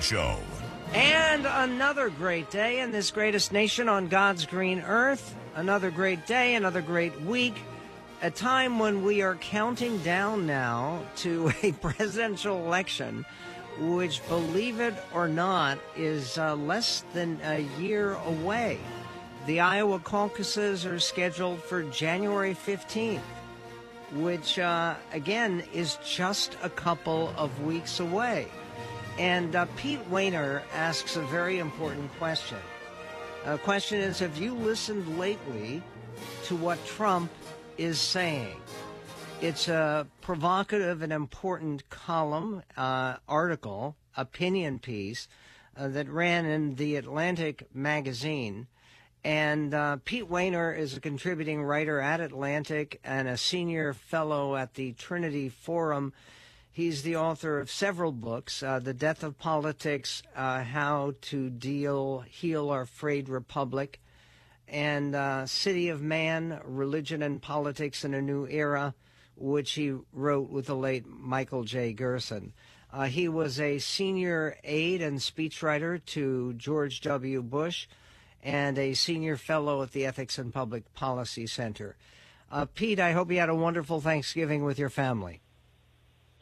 Show. And another great day in this greatest nation on God's green earth. Another great day, another great week. A time when we are counting down now to a presidential election, which, believe it or not, is uh, less than a year away. The Iowa caucuses are scheduled for January 15th which uh, again is just a couple of weeks away. And uh, Pete Wehner asks a very important question. The question is Have you listened lately to what Trump is saying? It's a provocative and important column, uh, article, opinion piece uh, that ran in the Atlantic magazine and uh, Pete Wehner is a contributing writer at Atlantic and a senior fellow at the Trinity Forum. He's the author of several books uh, The Death of Politics, uh, How to Deal, Heal Our Frayed Republic, and uh, City of Man Religion and Politics in a New Era, which he wrote with the late Michael J. Gerson. Uh, he was a senior aide and speechwriter to George W. Bush and a senior fellow at the Ethics and Public Policy Center. Uh, Pete, I hope you had a wonderful Thanksgiving with your family.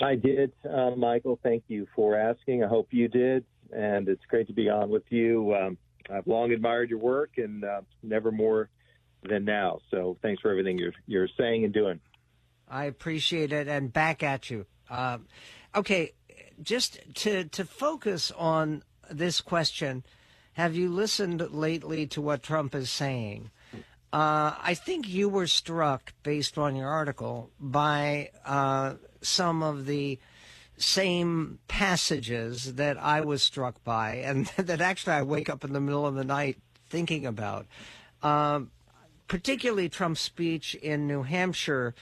I did, uh, Michael. Thank you for asking. I hope you did, and it's great to be on with you. Um, I've long admired your work, and uh, never more than now. So, thanks for everything you're you're saying and doing. I appreciate it, and back at you. Uh, okay, just to to focus on this question have you listened lately to what Trump is saying? Uh, I think you were struck, based on your article, by uh, some of the same passages that I was struck by, and that actually I wake up in the middle of the night thinking about. Um, particularly Trump's speech in New Hampshire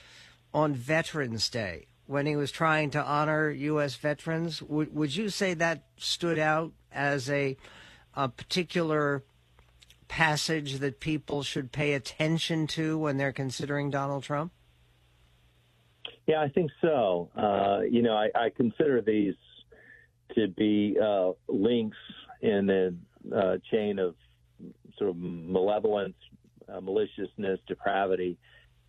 on Veterans Day when he was trying to honor U.S. veterans. W- would you say that stood out as a a particular passage that people should pay attention to when they're considering Donald Trump? Yeah, I think so. Uh, you know, I, I, consider these to be uh, links in a uh, chain of sort of malevolence, uh, maliciousness, depravity,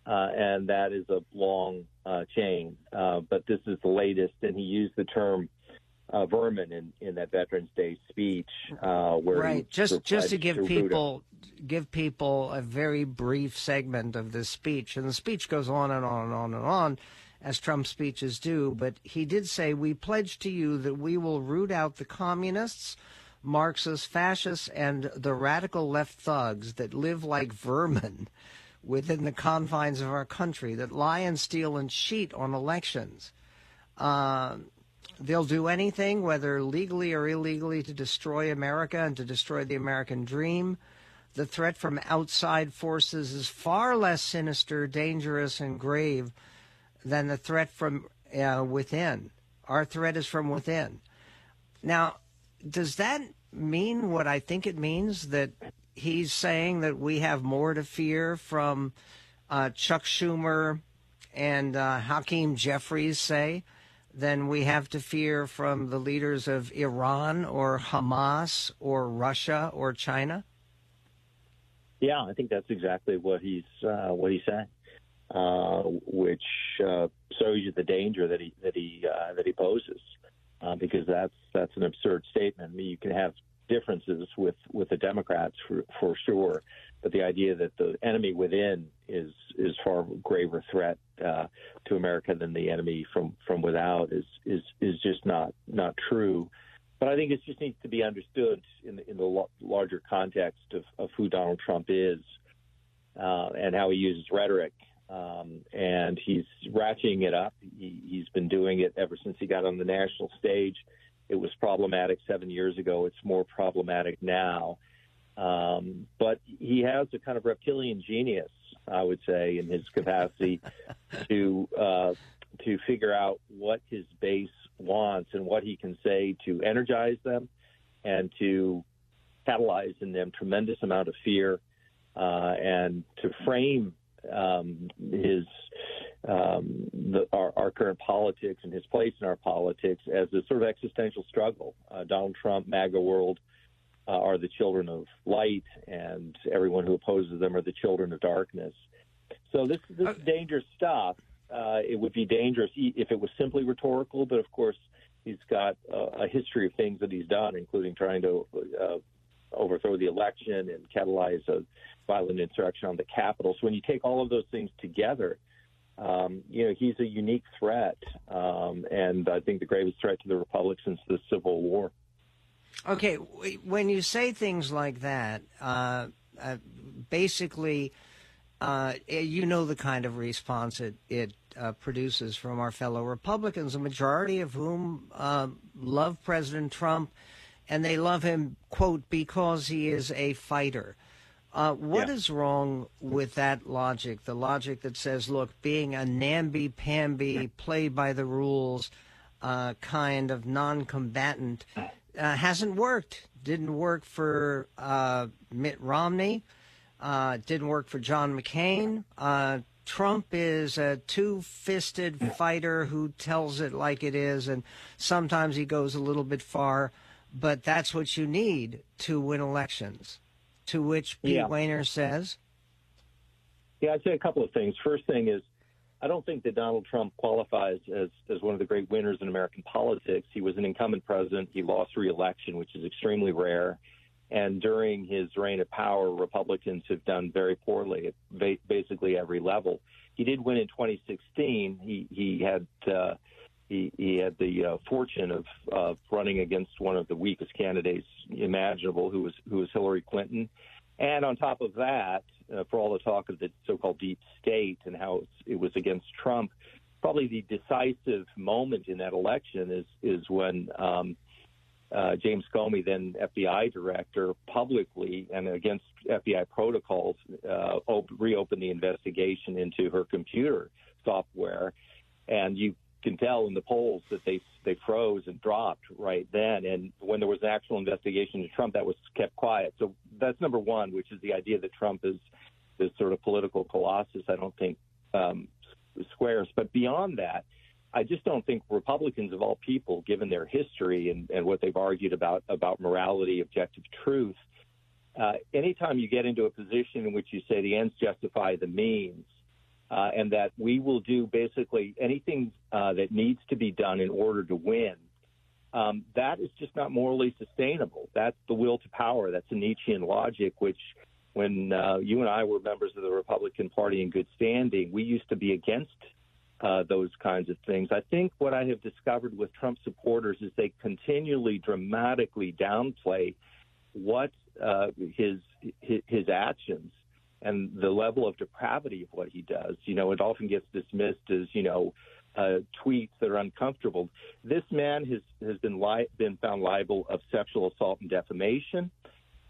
uh, and that is a long uh, chain. but this is the latest, and he used the term uh, Vermin in, in that Veterans Day speech, uh, where right. Just just to give people give people a very brief segment of this speech, and the speech goes on and on and on and on, as Trump speeches do. But he did say, "We pledge to you that we will root out the communists." Marxists, fascists, and the radical left thugs that live like vermin within the confines of our country, that lie and steal and cheat on elections. Uh, They'll do anything, whether legally or illegally, to destroy America and to destroy the American dream. The threat from outside forces is far less sinister, dangerous, and grave than the threat from uh, within. Our threat is from within. Now, does that mean what I think it means that he's saying that we have more to fear from uh, Chuck Schumer and uh, Hakeem Jeffries say? than we have to fear from the leaders of Iran or Hamas or Russia or China? Yeah, I think that's exactly what he's uh, what he's saying, uh, which uh, shows you the danger that he that he uh, that he poses, uh, because that's that's an absurd statement. I mean, you can have differences with with the Democrats for for sure, but the idea that the enemy within is is far graver threat uh, to America than the enemy from from without is is is just not not true. But I think it just needs to be understood in the, in the larger context of, of who Donald Trump is and how he uses rhetoric. Um, and he's ratcheting it up. He, he's been doing it ever since he got on the national stage. It was problematic seven years ago. It's more problematic now. Um, but he has a kind of reptilian genius, I would say, in his capacity to uh, to figure out what his base wants and what he can say to energize them and to catalyze in them tremendous amount of fear uh, and to frame um, his um, the, our, our, current politics and his place in our politics as a sort of existential struggle. Uh, Donald Trump, MAGA world, uh, are the children of light, and everyone who opposes them are the children of darkness. So this this is dangerous stuff. Uh, it would be dangerous if it was simply rhetorical, but of course he's got uh, a history of things that he's done, including trying to uh, overthrow the election and catalyze a violent insurrection on the Capitol. So when you take all of those things together, um, you know he's a unique threat, um, and I think the gravest threat to the republic since the Civil War. Okay, when you say things like that, uh, uh, basically, uh, you know the kind of response it, it uh, produces from our fellow Republicans, a majority of whom um, love President Trump, and they love him, quote, because he is a fighter. Uh, what yeah. is wrong with that logic? The logic that says, look, being a namby-pamby, play by the rules uh, kind of non-combatant uh, hasn't worked. Didn't work for uh, Mitt Romney. Uh, didn't work for John McCain. Uh, Trump is a two-fisted fighter who tells it like it is, and sometimes he goes a little bit far. But that's what you need to win elections. To which Pete yeah. Says. Yeah, I'd say a couple of things. First thing is I don't think that Donald Trump qualifies as, as one of the great winners in American politics. He was an incumbent president. He lost re-election, which is extremely rare. And during his reign of power, Republicans have done very poorly at basically every level. He did win in 2016. He he had uh, he, he had the uh, fortune of uh, running against one of the weakest candidates imaginable, who was who was Hillary Clinton. And on top of that, uh, for all the talk of the so-called deep state and how it was against Trump, probably the decisive moment in that election is is when um, uh, James Comey, then FBI director, publicly and against FBI protocols, uh, op- reopened the investigation into her computer software. And you tell in the polls that they they froze and dropped right then. And when there was an actual investigation into Trump, that was kept quiet. So that's number one, which is the idea that Trump is this sort of political colossus. I don't think um, squares. But beyond that, I just don't think Republicans of all people, given their history and, and what they've argued about about morality, objective truth, uh, anytime you get into a position in which you say the ends justify the means, uh, and that we will do basically anything uh, that needs to be done in order to win. Um, that is just not morally sustainable. That's the will to power. That's a Nietzschean logic, which when uh, you and I were members of the Republican Party in good standing, we used to be against uh, those kinds of things. I think what I have discovered with Trump supporters is they continually dramatically downplay what uh, his, his his actions and the level of depravity of what he does. You know, it often gets dismissed as you know uh, tweets that are uncomfortable. This man has has been li- been found liable of sexual assault and defamation.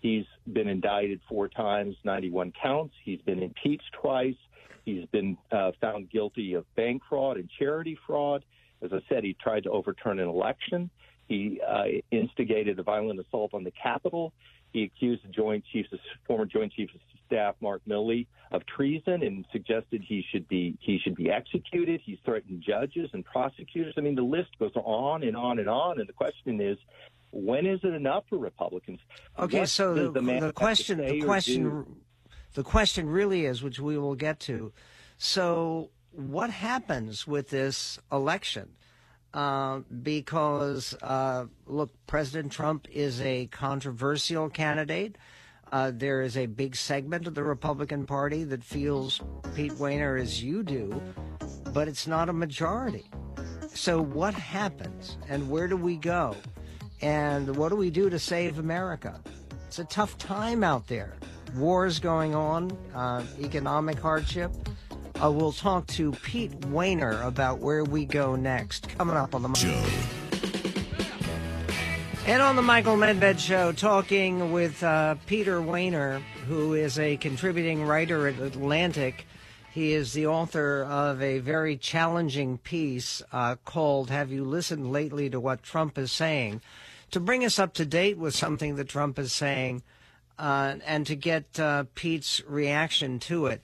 He's been indicted four times, 91 counts. He's been impeached twice. He's been uh, found guilty of bank fraud and charity fraud. As I said, he tried to overturn an election. He uh, instigated a violent assault on the Capitol. He accused the Joint Chiefs, former Joint Chiefs of Staff Mark Milley of treason and suggested he should be he should be executed. He's threatened judges and prosecutors. I mean, the list goes on and on and on. And the question is, when is it enough for Republicans? Okay, what so the, the, the question the question the question really is, which we will get to. So, what happens with this election? Uh, because, uh, look, President Trump is a controversial candidate. Uh, there is a big segment of the Republican Party that feels Pete Wehner as you do, but it's not a majority. So, what happens and where do we go? And what do we do to save America? It's a tough time out there. Wars going on, uh, economic hardship. Uh, we'll talk to Pete Wehner about where we go next. Coming up on the show. And on the Michael Medved Show, talking with uh, Peter Wehner, who is a contributing writer at Atlantic. He is the author of a very challenging piece uh, called Have You Listened Lately to What Trump is Saying? To bring us up to date with something that Trump is saying uh, and to get uh, Pete's reaction to it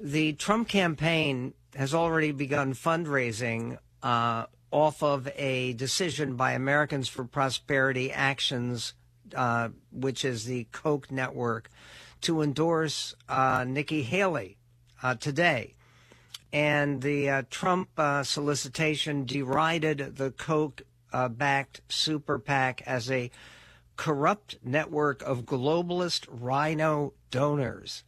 the Trump campaign has already begun fundraising uh, off of a decision by Americans for Prosperity Actions, uh, which is the Koch network, to endorse uh, Nikki Haley uh, today. And the uh, Trump uh, solicitation derided the Koch backed super PAC as a corrupt network of globalist RINO donors.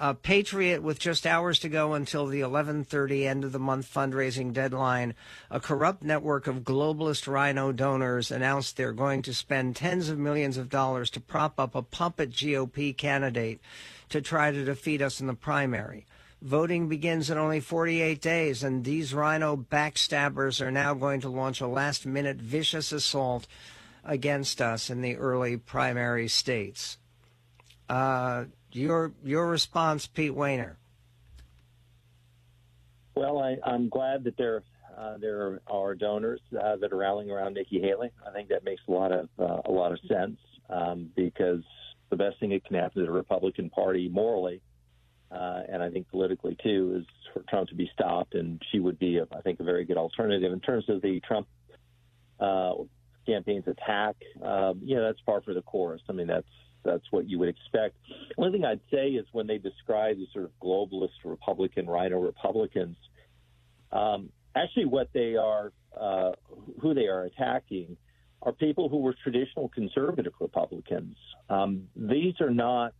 A Patriot, with just hours to go until the 11:30 end of the month fundraising deadline, a corrupt network of globalist RINO donors announced they're going to spend tens of millions of dollars to prop up a puppet GOP candidate to try to defeat us in the primary. Voting begins in only 48 days, and these RINO backstabbers are now going to launch a last-minute vicious assault against us in the early primary states. Uh, your your response, Pete Wehner. Well, I, am glad that there uh, there are donors uh, that are rallying around Nikki Haley. I think that makes a lot of uh, a lot of sense um, because the best thing that can happen to the Republican Party morally, uh, and I think politically too, is for Trump to be stopped, and she would be, a, I think, a very good alternative in terms of the Trump uh, campaign's attack. Um, you know, that's par for the course. I mean, that's that's what you would expect. One thing I'd say is when they describe these sort of globalist Republican, RINO Republicans, um, actually what they are, uh, who they are attacking, are people who were traditional conservative Republicans. Um, these are not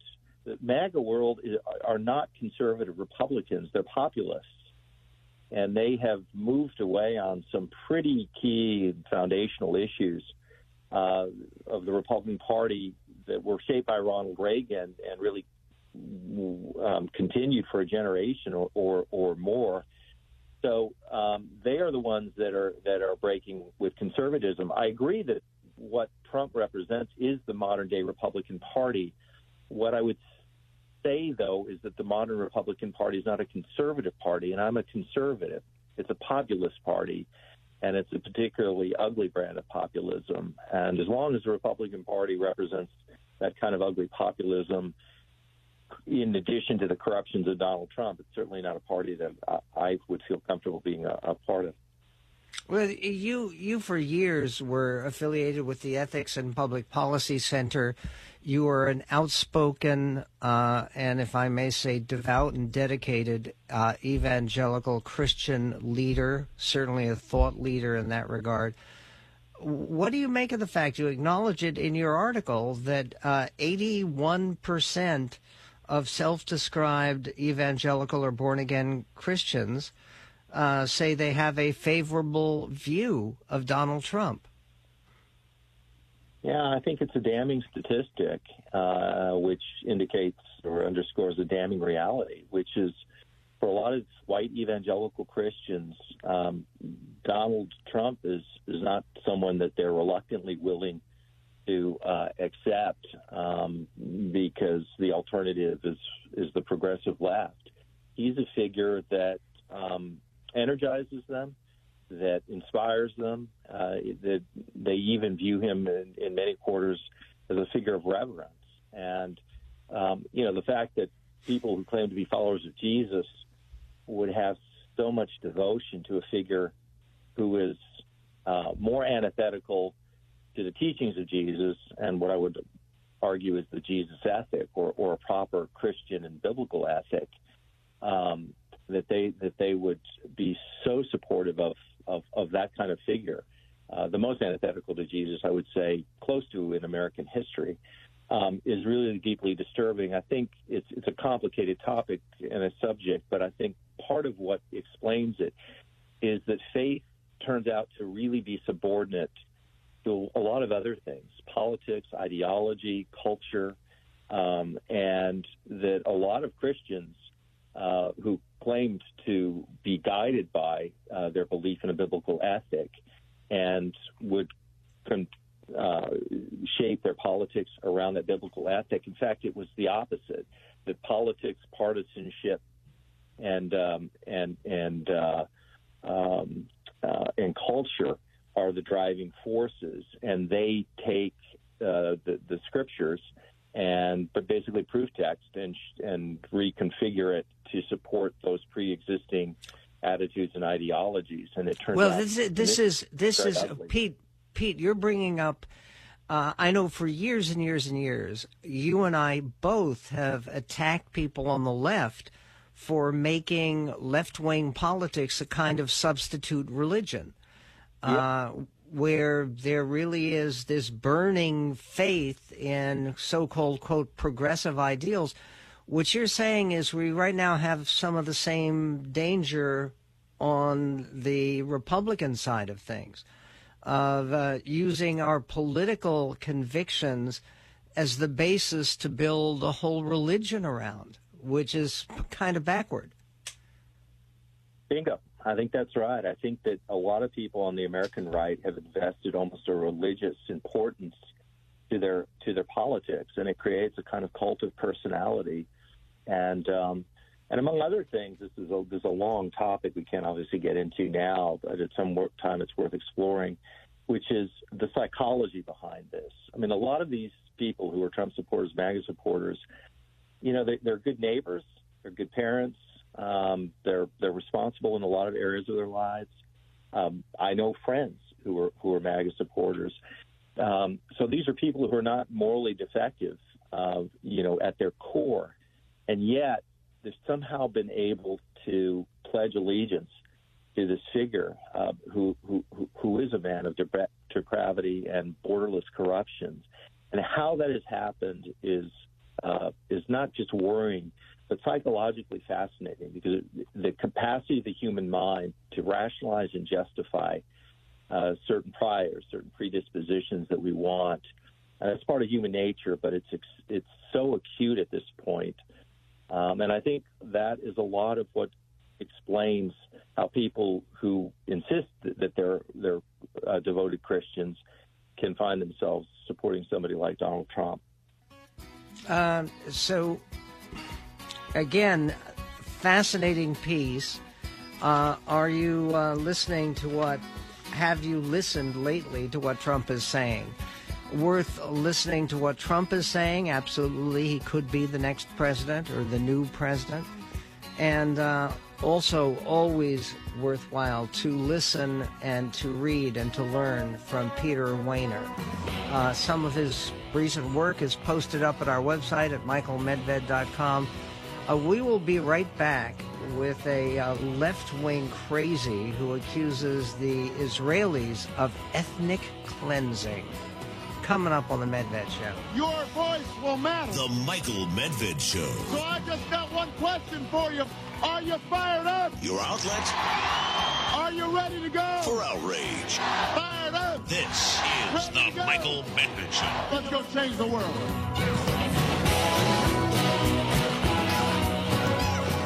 the MAGA world is, are not conservative Republicans; they're populists, and they have moved away on some pretty key foundational issues uh, of the Republican Party that were shaped by Ronald Reagan and really um, continued for a generation or, or, or more. So um, they are the ones that are that are breaking with conservatism. I agree that what Trump represents is the modern day Republican Party. What I would say though is that the modern Republican Party is not a conservative party, and I'm a conservative. It's a populist party, and it's a particularly ugly brand of populism. And as long as the Republican Party represents that kind of ugly populism, in addition to the corruptions of Donald Trump, it's certainly not a party that I, would feel comfortable being a, a part of. Well, you you for years were affiliated with the Ethics and Public Policy Center. You were an outspoken uh, and, if I may say, devout and dedicated uh, evangelical Christian leader, certainly a thought leader in that regard. What do you make of the fact you acknowledge it in your article that uh, 81% of self described evangelical or born again Christians uh, say they have a favorable view of Donald Trump? Yeah, I think it's a damning statistic, uh, which indicates or underscores a damning reality, which is for a lot of white evangelical Christians, um, Donald Trump is is not someone that they're reluctantly willing to uh, accept um, because the alternative is is the progressive left. He's a figure that um, energizes them, that inspires them, uh, that they even view him in, in, many quarters as a figure of reverence. And um, you know the fact that people who claim to be followers of Jesus would have so much devotion to a figure who is uh, more antithetical to the teachings of Jesus and what I would argue is the Jesus ethic or, or a proper Christian and biblical ethic. Um, that they that they would be so supportive of of, of that kind of figure. Uh, the most antithetical to Jesus, I would say, close to in American history um, is really deeply disturbing. I think it's it's a complicated topic and a subject, but I think part of what explains it is that faith turns out to really be subordinate to a lot of other things: politics, ideology, culture, um, and that a lot of Christians uh, who claimed to be guided by uh, their belief in a biblical ethic and would con- uh, shape their politics around that biblical ethic. In fact, it was the opposite. That politics, partisanship, and um, and and uh, um, uh, and culture are the driving forces, and they take uh, the, the scriptures and but basically proof text and and reconfigure it to support those pre-existing attitudes and ideologies. And it turns well, out this is this is this is ugly. Pete. Pete, you're bringing up. Uh, I know for years and years and years, you and I both have attacked people on the left for making left wing politics a kind of substitute religion, uh, where there really is this burning faith in so called, quote, progressive ideals. What you're saying is we right now have some of the same danger on the Republican side of things of uh, using our political convictions as the basis to build a whole religion around, which is kind of backward. Bingo. I think that's right. I think that a lot of people on the American right have invested almost a religious importance to their to their politics, and it creates a kind of cult of personality. And um, and among other things, this is a this is a long topic we can't obviously get into now, but at some time it's worth exploring, which is the psychology behind this. I mean, a lot of these people who are Trump supporters, MAGA supporters, you know, they, they're good neighbors, they're good parents, um, they're they're responsible in a lot of areas of their lives. Um, I know friends who are who are MAGA supporters. Um, so these are people who are not morally defective, uh, you know, at their core, and yet they've somehow been able to pledge allegiance to this figure uh, who, who who is a man of depra- depravity and borderless corruption, and how that has happened is uh, is not just worrying, but psychologically fascinating because the capacity of the human mind to rationalize and justify uh, certain priors, certain predispositions that we want. And it's part of human nature, but it's it's so acute at this point. Um, and I think that is a lot of what explains how people who insist that they're they're uh, devoted Christians can find themselves supporting somebody like Donald Trump. Um, so, again, fascinating piece. Uh, are you uh, listening to what? Have you listened lately to what Trump is saying? Worth listening to what Trump is saying. Absolutely, he could be the next president or the new president. And uh, also, always worthwhile to listen and to read and to learn from Peter Wehner. Uh, some of his recent work is posted up at our website at michaelmedved.com. Uh, we will be right back with a uh, left wing crazy who accuses the Israelis of ethnic cleansing. Coming up on the Medved Show. Your voice will matter. The Michael Medved Show. So I just got one question for you. Are you fired up? Your outlet Are you ready to go? for outrage. Fired up. This is the Michael Medved Show. Let's go change the world.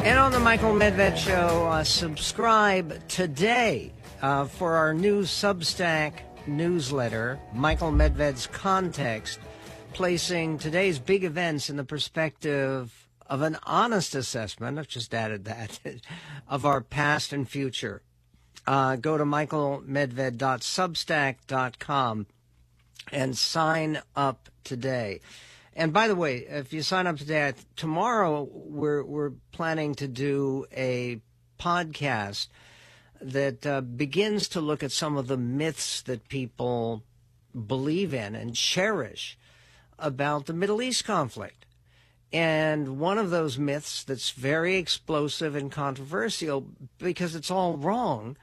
And on the Michael Medved Show, uh, subscribe today uh, for our new Substack newsletter, Michael Medved's Context, placing today's big events in the perspective of an honest assessment, I've just added that, of our past and future. Uh, go to michaelmedved.substack.com and sign up today. And by the way, if you sign up today, tomorrow we're we're planning to do a podcast that uh, begins to look at some of the myths that people believe in and cherish about the Middle East conflict. And one of those myths that's very explosive and controversial because it's all wrong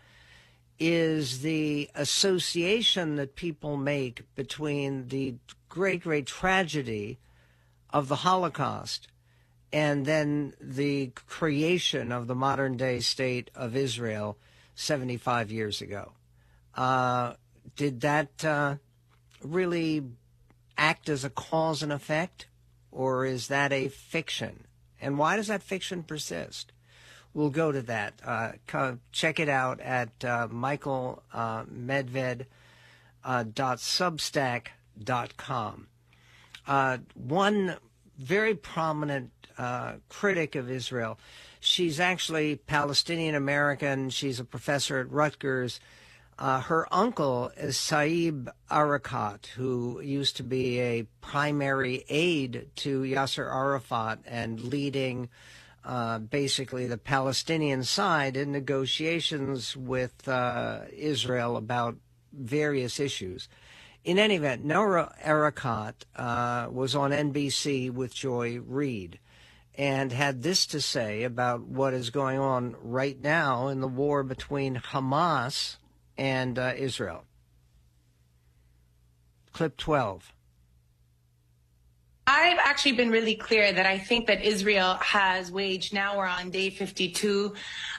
is the association that people make between the great, great tragedy of the Holocaust and then the creation of the modern day state of Israel 75 years ago. Uh, did that uh, really act as a cause and effect, or is that a fiction? And why does that fiction persist? We'll go to that. Uh, check it out at uh, Michael uh, uh. Uh, one very prominent uh, critic of Israel. She's actually Palestinian American. She's a professor at Rutgers. Her uncle is Saeb Erekat, who used to be a primary aide to Yasser Arafat and leading uh, basically the Palestinian side in negotiations with uh, Israel about various issues. In any event, Noura Erakat uh, was on NBC with Joy Reid and had this to say about what is going on right now in the war between Hamas and uh, Israel. Clip 12. I've actually been really clear that I think that Israel has waged, now we're on day 52,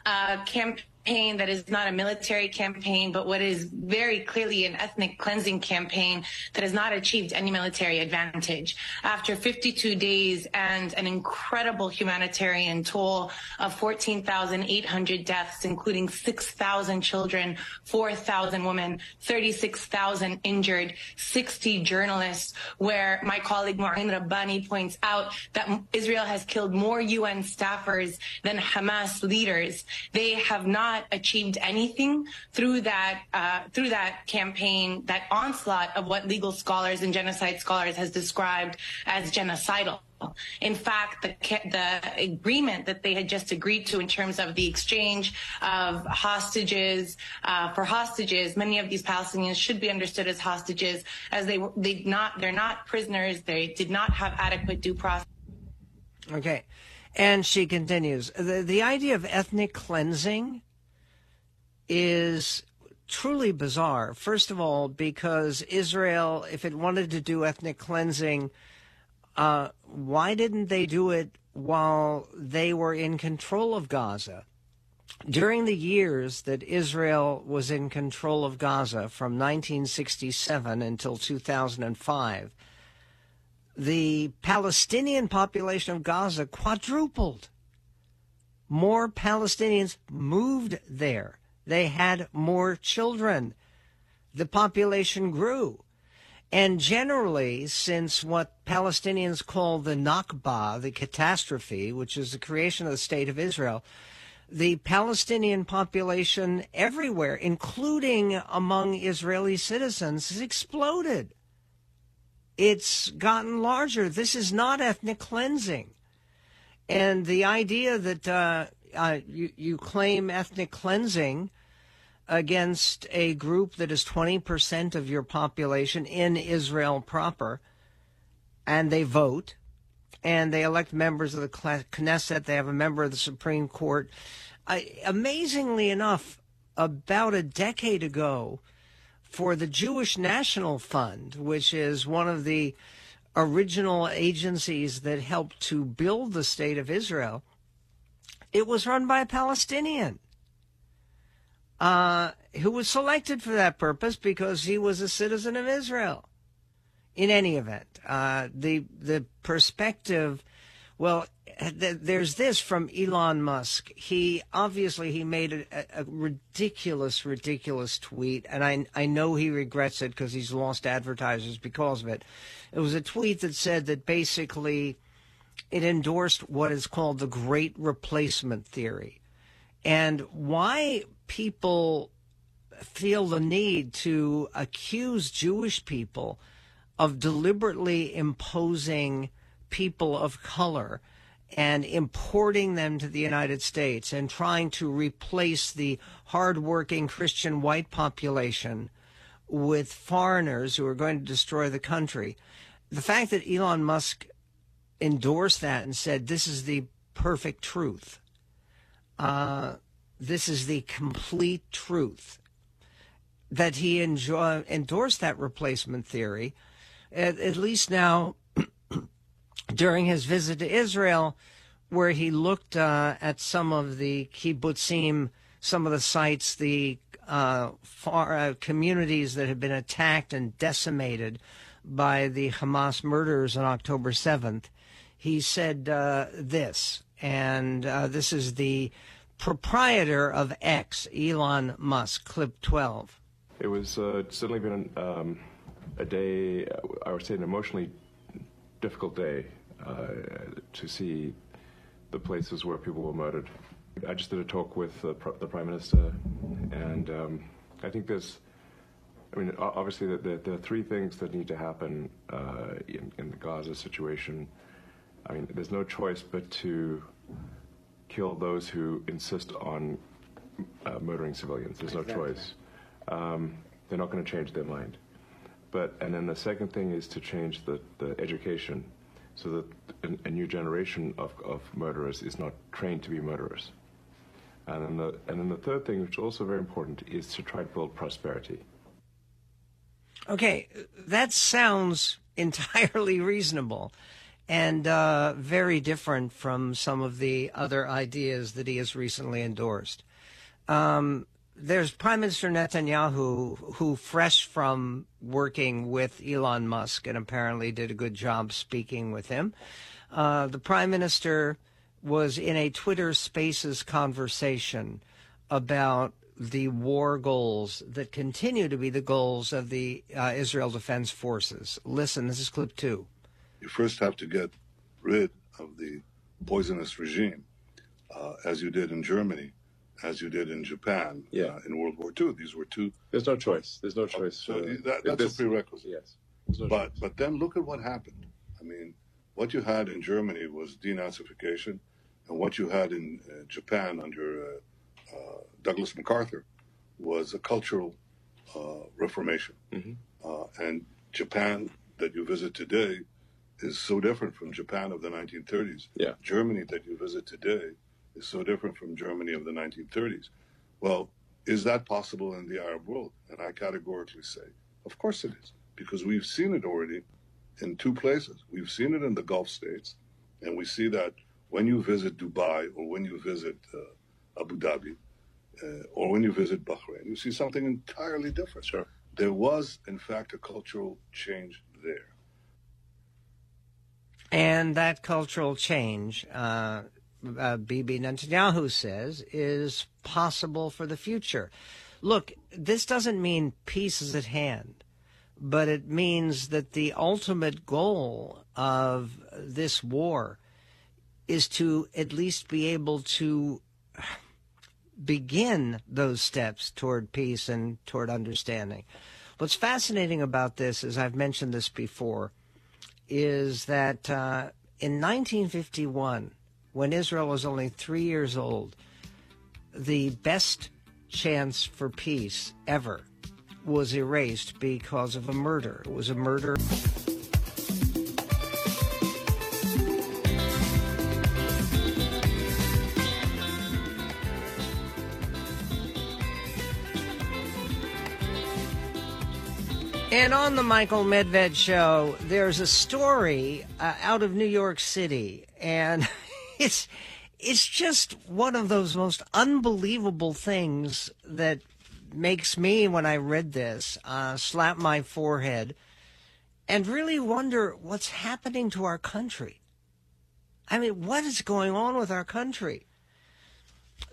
uh, campaign campaign that is not a military campaign, but what is very clearly an ethnic cleansing campaign that has not achieved any military advantage. After 52 days and an incredible humanitarian toll of 14,800 deaths, including 6,000 children, 4,000 women, 36,000 injured, 60 journalists, where my colleague Mouin Rabbani points out that Israel has killed more UN staffers than Hamas leaders. They have not not achieved anything through that uh, through that campaign, that onslaught of what legal scholars and genocide scholars has described as genocidal. In fact, the, the agreement that they had just agreed to in terms of the exchange of hostages uh, for hostages, many of these Palestinians should be understood as hostages, as they they not they're not prisoners. They did not have adequate due process. Okay, and she continues the the idea of ethnic cleansing is truly bizarre. First of all, because Israel, if it wanted to do ethnic cleansing, uh, why didn't they do it while they were in control of Gaza? During the years that Israel was in control of Gaza from 1967 until 2005, the Palestinian population of Gaza quadrupled. More Palestinians moved there. They had more children. The population grew. And generally, since what Palestinians call the Nakba, the catastrophe, which is the creation of the state of Israel, the Palestinian population everywhere, including among Israeli citizens, has exploded. It's gotten larger. This is not ethnic cleansing. And the idea that uh, uh, you, you claim ethnic cleansing against a group that is 20% of your population in Israel proper, and they vote, and they elect members of the Knesset, they have a member of the Supreme Court. I, amazingly enough, about a decade ago, for the Jewish National Fund, which is one of the original agencies that helped to build the state of Israel, it was run by a Palestinian uh, who was selected for that purpose because he was a citizen of Israel. In any event, uh, the the perspective, well, th- there's this from Elon Musk. He obviously he made a, a ridiculous, ridiculous tweet, and I I know he regrets it because he's lost advertisers because of it. It was a tweet that said that basically it endorsed what is called the Great Replacement Theory, and why people feel the need to accuse Jewish people of deliberately imposing people of color and importing them to the United States and trying to replace the hardworking Christian white population with foreigners who are going to destroy the country. The fact that Elon Musk endorsed that and said this is the perfect truth uh, this is the complete truth. That he enjoy, endorsed that replacement theory, at, at least now during his visit to Israel, where he looked uh, at some of the kibbutzim, some of the sites, the uh, far, uh, communities that had been attacked and decimated by the Hamas murders on October 7th. He said uh, this, and uh, this is the proprietor of X, Elon Musk, clip 12. It was uh, certainly been um, a day, I would say an emotionally difficult day uh, to see the places where people were murdered. I just did a talk with the, the Prime Minister, and um, I think there's, I mean, obviously, the, the, there are three things that need to happen uh, in, in the Gaza situation. I mean, there's no choice but to kill those who insist on uh, murdering civilians. There's no choice. Um, they're not going to change their mind. But and then the second thing is to change the, the education, so that a, a new generation of, of murderers is not trained to be murderers. And then the and then the third thing, which is also very important, is to try to build prosperity. Okay, that sounds entirely reasonable and uh, very different from some of the other ideas that he has recently endorsed. Um, there's Prime Minister Netanyahu, who, fresh from working with Elon Musk and apparently did a good job speaking with him, uh, the Prime Minister was in a Twitter Spaces conversation about the war goals that continue to be the goals of the uh, Israel Defense Forces. Listen, this is clip two. You first have to get rid of the poisonous regime, uh, as you did in Germany, as you did in Japan Yeah. uh, in World War II. These were two. There's no choice. There's no choice. So uh, that, that's this- a prerequisite. Yes. No But choice. but then look at what happened. I mean, what you had in Germany was denazification, and what you had in uh, Japan under uh, uh, Douglas MacArthur was a cultural uh, reformation. Uh, and Japan that you visit today is so different from Japan of the 1930s. Yeah. Germany that you visit today is so different from Germany of the 1930s. Well, is that possible in the Arab world? And I categorically say, of course it is, because we've seen it already in two places. We've seen it in the Gulf states, and we see that when you visit Dubai or when you visit uh, Abu Dhabi uh, or when you visit Bahrain, you see something entirely different. Sure. There was, in fact, a cultural change there. And that cultural change, uh, uh, Bibi Netanyahu says, is possible for the future. Look, this doesn't mean peace is at hand, but it means that the ultimate goal of this war is to at least be able to begin those steps toward peace and toward understanding. What's fascinating about this, as I've mentioned this before, is that uh, in 1951, when Israel was only three years old, the best chance for peace ever was erased because of a murder. It was a murder. And on the Michael Medved show, there's a story uh, out of New York City, and it's it's just one of those most unbelievable things that makes me, when I read this, uh, slap my forehead and really wonder what's happening to our country. I mean, what is going on with our country?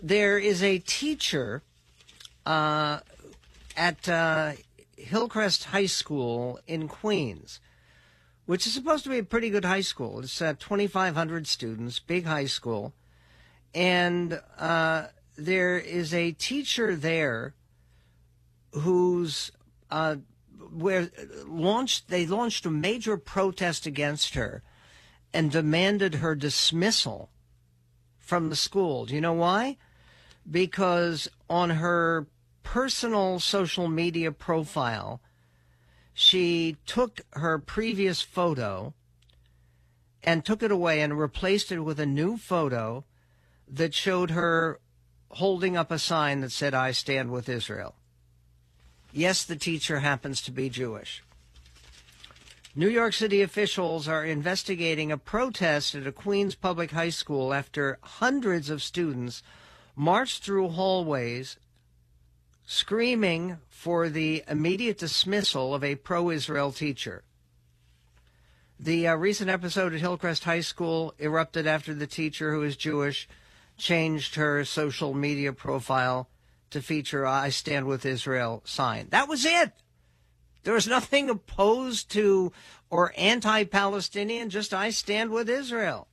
There is a teacher uh, at uh, Hillcrest High School in Queens, which is supposed to be a pretty good high school. It's uh, 2,500 students, big high school. And uh, there is a teacher there who's uh, where launched they launched a major protest against her and demanded her dismissal from the school. Do you know why? Because on her personal social media profile, she took her previous photo and took it away and replaced it with a new photo that showed her holding up a sign that said, I stand with Israel. Yes, the teacher happens to be Jewish. New York City officials are investigating a protest at a Queens public high school after hundreds of students marched through hallways screaming for the immediate dismissal of a pro Israel teacher. The uh, recent episode at Hillcrest High School erupted after the teacher, who is Jewish, changed her social media profile to feature I Stand With Israel sign. That was it. There was nothing opposed to or anti Palestinian, just I stand with Israel.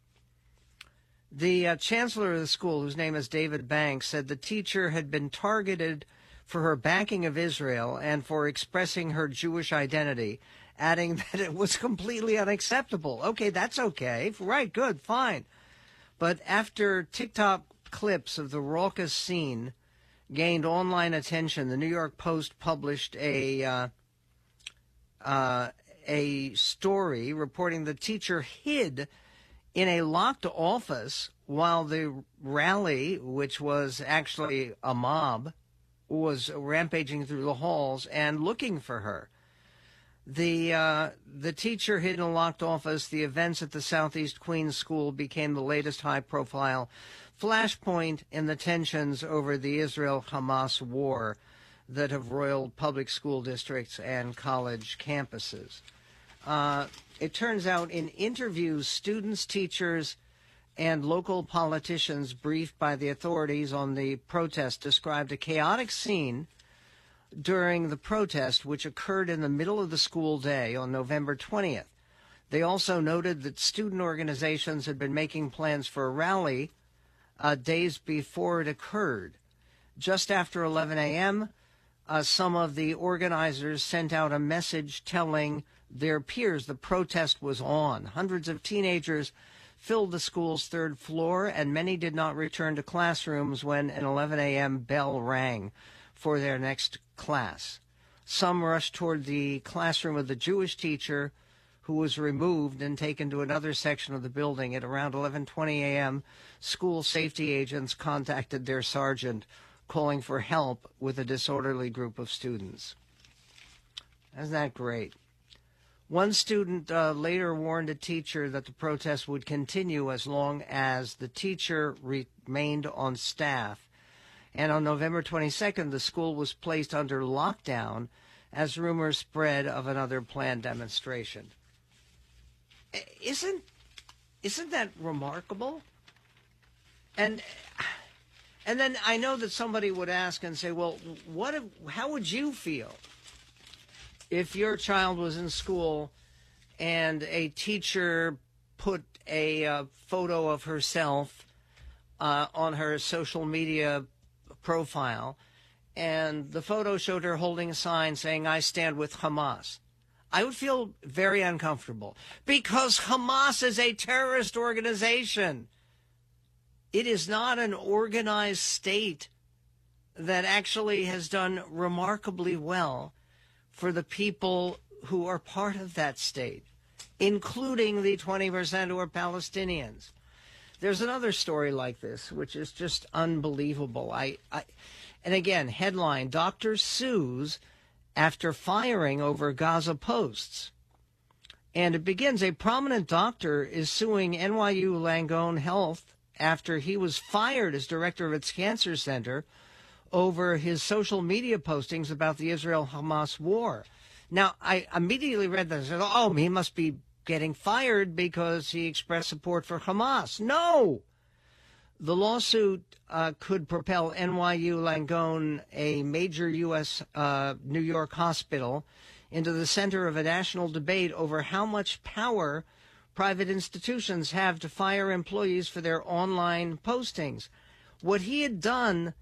The uh, chancellor of the school, whose name is David Banks, said the teacher had been targeted for her backing of Israel and for expressing her Jewish identity, adding that it was completely unacceptable. Okay, that's okay. Right, good, fine. But after TikTok clips of the raucous scene gained online attention, the New York Post published a uh, uh, a story reporting the teacher hid in a locked office while the rally, which was actually a mob, was rampaging through the halls and looking for her. The uh, the teacher hid in a locked office. The events at the Southeast Queens School became the latest high-profile flashpoint in the tensions over the Israel-Hamas war that have roiled public school districts and college campuses. Uh, it turns out in interviews, students, teachers, and local politicians briefed by the authorities on the protest described a chaotic scene during the protest, which occurred in the middle of the school day on November 20th. They also noted that student organizations had been making plans for a rally uh, days before it occurred. Just after 11 a.m., uh, some of the organizers sent out a message telling their peers the protest was on. Hundreds of teenagers filled the school's third floor, and many did not return to classrooms when an 11 a.m. bell rang for their next class. Some rushed toward the classroom of the Jewish teacher who was removed and taken to another section of the building at around 11:20 a.m. School safety agents contacted their sergeant calling for help with a disorderly group of students. Isn't that great? One student uh, later warned a teacher that the protest would continue as long as the teacher remained on staff. And on November 22nd, the school was placed under lockdown as rumors spread of another planned demonstration. Isn't isn't that remarkable? And and then I know that somebody would ask and say, "Well, what? If, how would you feel if your child was in school and a teacher put a uh, photo of herself uh, on her social media profile, and the photo showed her holding a sign saying, "I stand with Hamas"? I would feel very uncomfortable because Hamas is a terrorist organization. It is not an organized state that actually has done remarkably well for the people who are part of that state, including the 20% who are Palestinians. There's another story like this, which is just unbelievable. I, I and again, headline: Doctor sues after firing over Gaza posts. And it begins: A prominent doctor is suing NYU Langone Health after he was fired as director of its cancer center over his social media postings about the Israel Hamas war. Now, I immediately read that and said, oh, he must be getting fired because he expressed support for Hamas. No! The lawsuit uh, could propel NYU Langone, a major U.S. Uh, New York hospital, into the center of a national debate over how much power private institutions have to fire employees for their online postings. What he had done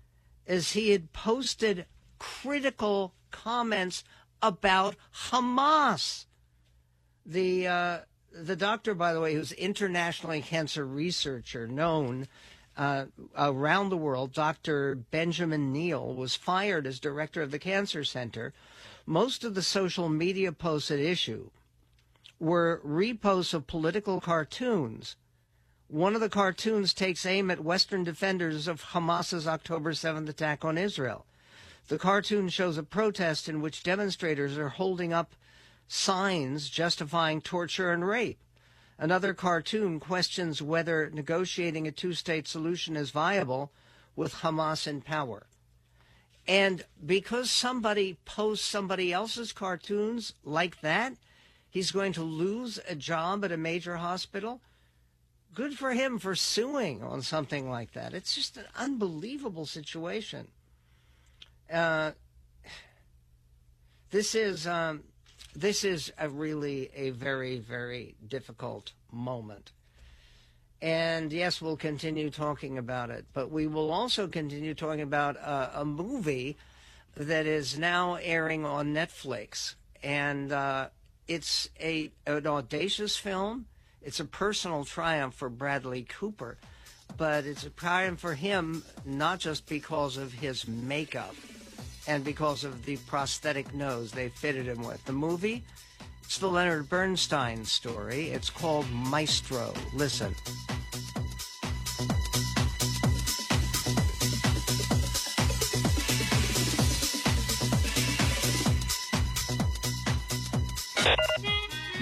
is he had posted critical comments about Hamas. The uh, the doctor, by the way, who's internationally cancer researcher, known uh, around the world, Dr. Benjamin Neel, was fired as director of the cancer center. Most of the social media posts at issue were reposts of political cartoons. One of the cartoons takes aim at Western defenders of Hamas's October 7th attack on Israel. The cartoon shows a protest in which demonstrators are holding up signs justifying torture and rape. Another cartoon questions whether negotiating a two state solution is viable with Hamas in power. And because somebody posts somebody else's cartoons like that, he's going to lose a job at a major hospital. Good for him for suing on something like that. It's just an unbelievable situation. Uh, this is um, this is a really a very very difficult moment. And yes, we'll continue talking about it, but we will also continue talking about uh, a movie that is now airing on Netflix, and uh, it's a an audacious film. It's a personal triumph for Bradley Cooper, but it's a triumph for him not just because of his makeup and because of the prosthetic nose they fitted him with. The movie, it's the Leonard Bernstein story. It's called Maestro. Listen.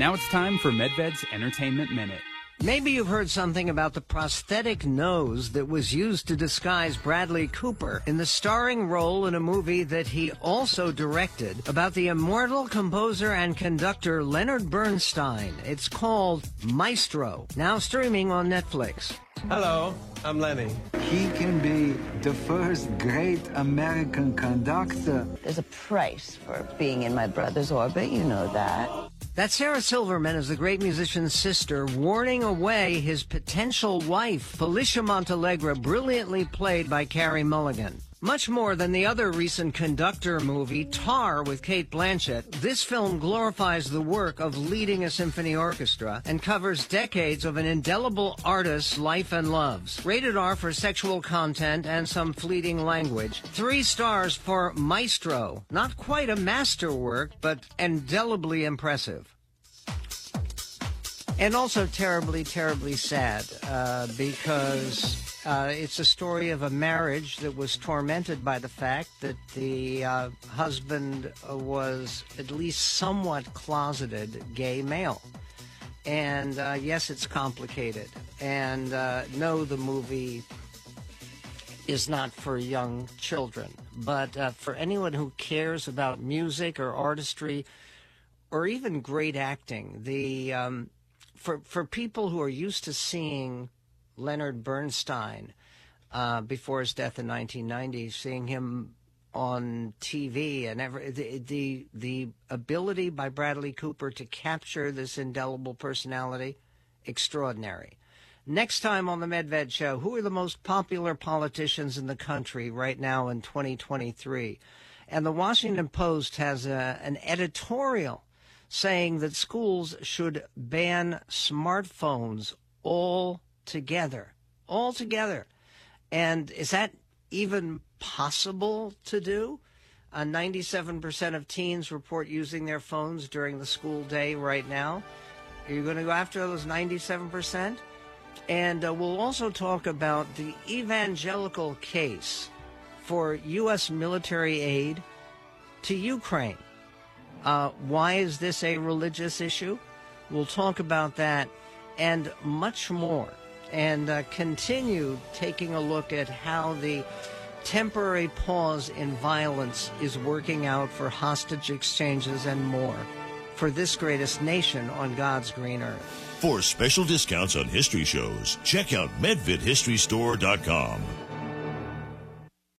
Now it's time for Medved's Entertainment Minute. Maybe you've heard something about the prosthetic nose that was used to disguise Bradley Cooper in the starring role in a movie that he also directed about the immortal composer and conductor Leonard Bernstein. It's called Maestro, now streaming on Netflix. Hello, I'm Lenny. He can be the first great American conductor. There's a price for being in my brother's orbit, you know that. That's Sarah Silverman as the great musician's sister, warning away his potential wife, Felicia Montealegre, brilliantly played by Carey Mulligan. Much more than the other recent conductor movie, Tar with Cate Blanchett, this film glorifies the work of leading a symphony orchestra and covers decades of an indelible artist's life and loves. Rated R for sexual content and some fleeting language. Three stars for Maestro. Not quite a masterwork, but indelibly impressive. And also terribly, terribly sad uh, because uh, it's a story of a marriage that was tormented by the fact that the uh, husband was at least somewhat closeted gay male. And uh, yes, it's complicated. And uh, no, the movie is not for young children. But uh, for anyone who cares about music or artistry or even great acting, the um, for for people who are used to seeing Leonard Bernstein uh, before his death in 1990, seeing him on TV and every, the, the the ability by Bradley Cooper to capture this indelible personality, extraordinary. Next time on the Medved Show, who are the most popular politicians in the country right now in 2023? And the Washington Post has a, an editorial saying that schools should ban smartphones all together, all together. And is that even possible to do? Uh, 97% of teens report using their phones during the school day right now. Are you going to go after those 97%? And uh, we'll also talk about the evangelical case for U.S. military aid to Ukraine. Uh, why is this a religious issue? We'll talk about that and much more, and uh, continue taking a look at how the temporary pause in violence is working out for hostage exchanges and more for this greatest nation on God's green earth. For special discounts on history shows, check out MedvedHistoryStore.com.